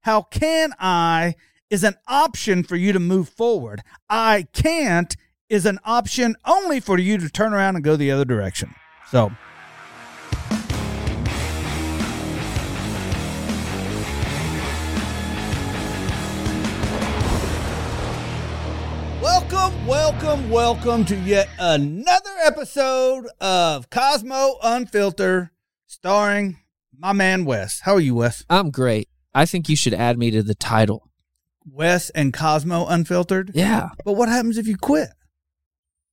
How can I is an option for you to move forward. I can't is an option only for you to turn around and go the other direction. So, Welcome, welcome, welcome to yet another episode of Kosmo Unfiltered, starring my man Wes. How are you, Wes? I'm great. I think you should add me to the title. Wes and Kosmo Unfiltered? Yeah. But what happens if you quit?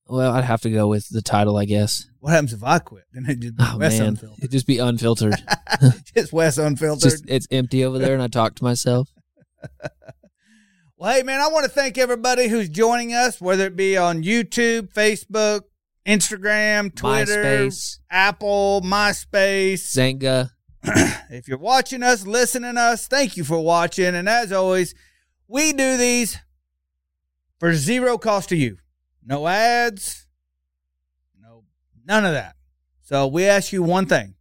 Well, I'd have to go with the title, I guess. What happens if I quit? Then it just be Oh Wes man, Unfiltered. it'd just be unfiltered. just Wes Unfiltered. just it's empty over there, and I talk to myself. Well, hey, man, I want to thank everybody who's joining us, whether it be on YouTube, Facebook, Instagram, Twitter, MySpace. Apple, MySpace. Xanga. if you're watching us, listening to us, thank you for watching. And as always, we do these for zero cost to you. No ads, no, none of that. So we ask you one thing.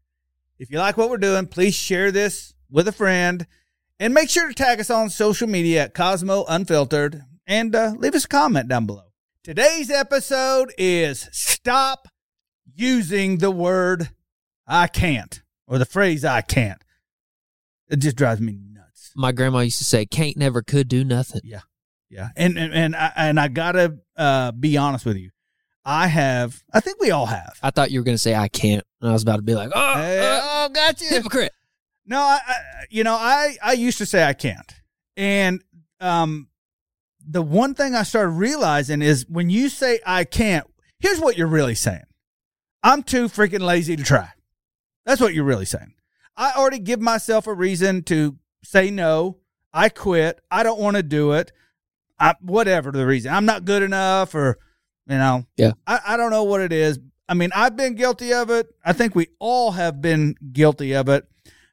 If you like what we're doing, please share this with a friend and make sure to tag us on social media at Kosmo Unfiltered and uh, leave us a comment down below. Today's episode is Stop Using the Word I Can't or the phrase I can't. It just drives me nuts. My grandma used to say, "Can't never could do nothing." Yeah. Yeah. And and and I, and I got to uh, be honest with you. I have I think we all have. I thought you were going to say, "I can't," and I was about to be like, "Oh, Hey, uh, oh, got you. hypocrite." No, I, I you know, I I used to say I can't. And um the one thing I started realizing is when you say I can't, here's what you're really saying. I'm too freaking lazy to try. That's what you're really saying. I already give myself a reason to say no. I quit. I don't want to do it. I, whatever the reason. I'm not good enough or you know. Yeah. I, I don't know what it is. I mean, I've been guilty of it. I think we all have been guilty of it.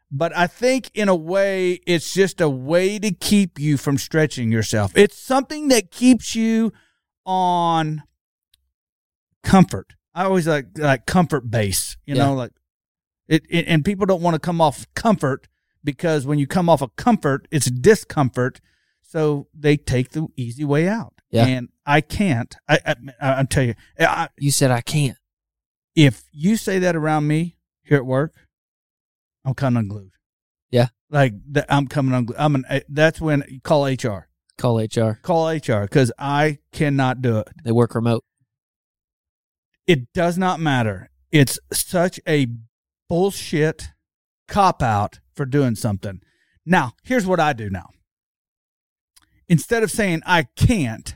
But I think in a way, it's just a way to keep you from stretching yourself. It's something that keeps you on comfort. I always like like comfort base, you Yeah. know, like it, it and people don't want to come off comfort because when you come off of comfort, it's discomfort. So they take the easy way out. Yeah. And I can't. I I, I tell you, I, You said I can't. if you say that around me here at work, I'm coming unglued. Yeah. Like th- I'm coming unglued. I'm an. Eh, that's when you call HR. Call HR. Call HR because I cannot do it. They work remote. It does not matter. It's such a bullshit cop out for doing something. Now, here's what I do now. Instead of saying I can't,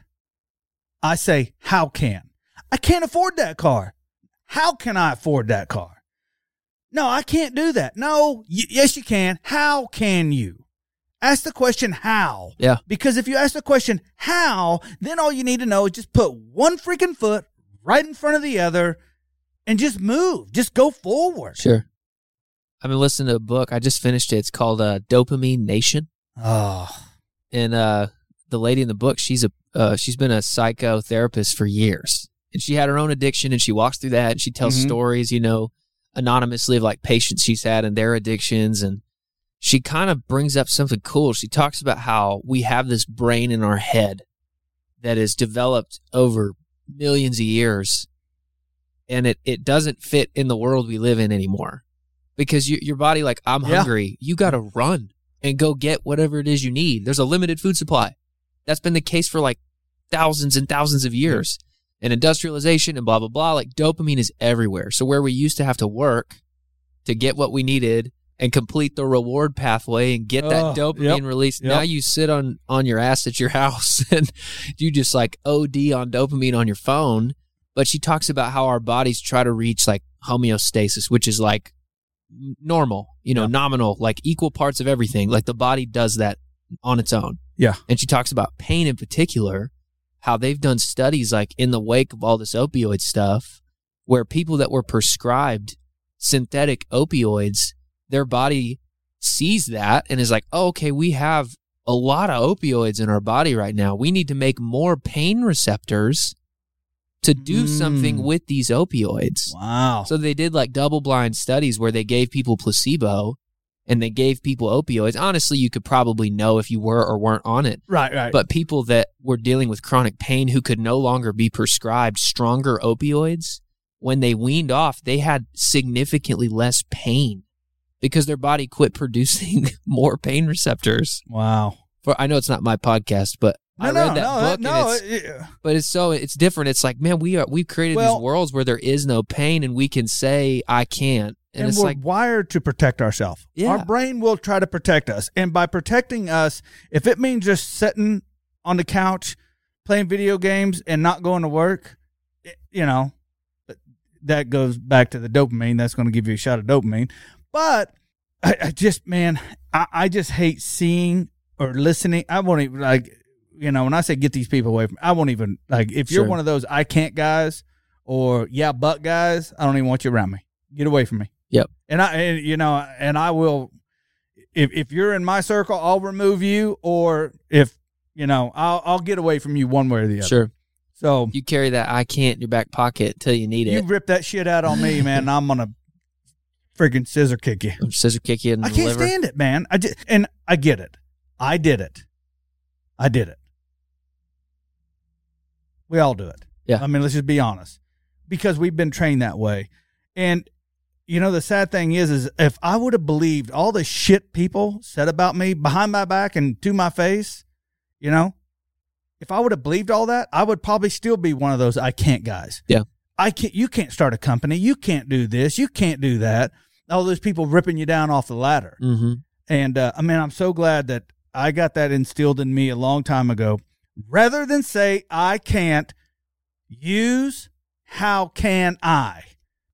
I say how can. I can't afford that car. How can I afford that car? No, I can't do that. No, y- yes you can. How can you? Ask the question how. Yeah. Because if you ask the question how, then all you need to know is just put one freaking foot right in front of the other and just move. Just go forward. Sure. I've been listening to a book. I just finished it. It's called uh, Dopamine Nation. Oh, and uh the lady in the book she's a uh, she's been a psychotherapist for years and she had her own addiction and she walks through that and she tells Mhm. stories you know anonymously of like patients she's had and their addictions and she kind of brings up something cool she talks about how we have this brain in our head that is developed over millions of years and it, it doesn't fit in the world we live in anymore. Because you, your body like i'm Yeah. hungry you got to run and go get whatever it is you need. There's a limited food supply. That's been the case for like thousands and thousands of years. And industrialization and blah blah blah like dopamine is everywhere. So where we used to have to work to get what we needed and complete the reward pathway and get that Oh, dopamine yep, release yep. now you sit on on your ass at your house and you just like od on dopamine on your phone but she talks about how our bodies try to reach like homeostasis which is like normal you know Yeah. nominal like equal parts of everything like the body does that on its own Yeah. and she talks about pain in particular how they've done studies like in the wake of all this opioid stuff where people that were prescribed synthetic opioids their body sees that and is like oh, okay we have a lot of opioids in our body right now we need to make more pain receptors to do something Mm. with these opioids wow. so they did like double blind studies where they gave people placebo and they gave people opioids, honestly, you could probably know if you were or weren't on it. Right, right. But people that were dealing with chronic pain who could no longer be prescribed stronger opioids, when they weaned off, they had significantly less pain because their body quit producing more pain receptors. wow. For I know it's not my podcast, but I No, read no, that no, book no. and it's, it- but it's so it's different. It's like, man, we are we've created Well- these worlds where there is no pain and we can say I can't. And, and it's we're like wired to protect ourselves. Yeah. Our brain will try to protect us. And by protecting us, if it means just sitting on the couch playing video games and not going to work, it- you know, that goes back to the dopamine. That's going to give you a shot of dopamine. But I, I just, man, I, I just hate seeing or listening. I won't even, like, you know, when I say get these people away from I won't even, like, if you're Sure. one of those I can't guys or yeah, but guys, I don't even want you around me. Get away from me. Yep. And I, and, you know, and I will, if if you're in my circle, I'll remove you, or if you know, I'll I'll get away from you one way or the other. sure So you carry that I can't in your back pocket till you need it. you rip that shit out on me, man, and I'm gonna freaking scissor kick you. Scissor kick you I can't liver. stand it, man. I just, and I get it. I did it. I did it. We all do it. Yeah. I mean, let's just be honest, because we've been trained that way. And you know, the sad thing is, is if I would have believed all the shit people said about me behind my back and to my face, you know, if I would have believed all that, I would probably still be one of those I can't guys. Yeah. I can't. You can't start a company. You can't do this. You can't do that. All those people ripping you down off the ladder. Mm-hmm. And uh, I mean, I'm so glad that I got that instilled in me a long time ago. Rather than say I can't, use how can I?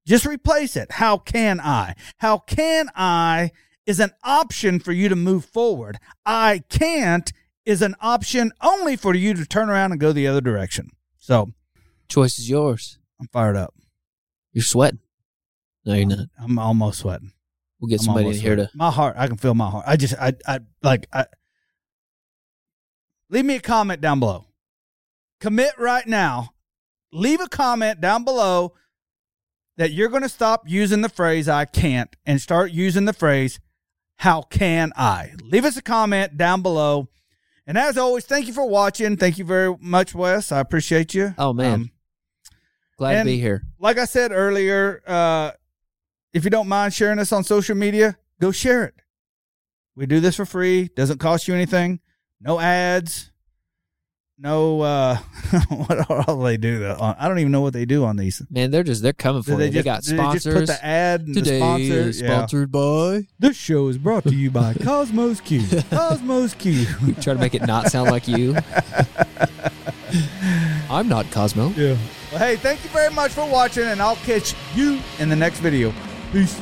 Just replace it. How can I? How can I is an option for you to move forward. I can't is an option only for you to turn around and go the other direction. So Choice is yours. I'm fired up. You're sweating. No, you're not. I'm almost sweating. We'll get I'm somebody in here sweating. to. my heart. I can feel my heart. I just I I like I leave me a comment down below. Commit right now. Leave a comment down below that you're going to stop using the phrase I can't and start using the phrase how can I? Leave us a comment down below. And as always, thank you for watching. Thank you very much, Wes. I appreciate you. Oh man, Um, glad to be here. like I said earlier, uh, if you don't mind sharing us on social media, go share it. We do this for free. Doesn't cost you anything. No ads. No. Uh, what all they do? Though? I don't even know what they do on these. Man, they're just they're coming for Do you. they They just, got do they just sponsors. put the ad and Today the sponsor? is Yeah. sponsored by. This show is brought to you by Cosmos Q. Cosmos Q. Try to make it not sound like you. I'm not Kosmo. Yeah. Well, hey, thank you very much for watching, and I'll catch you in the next video. Peace.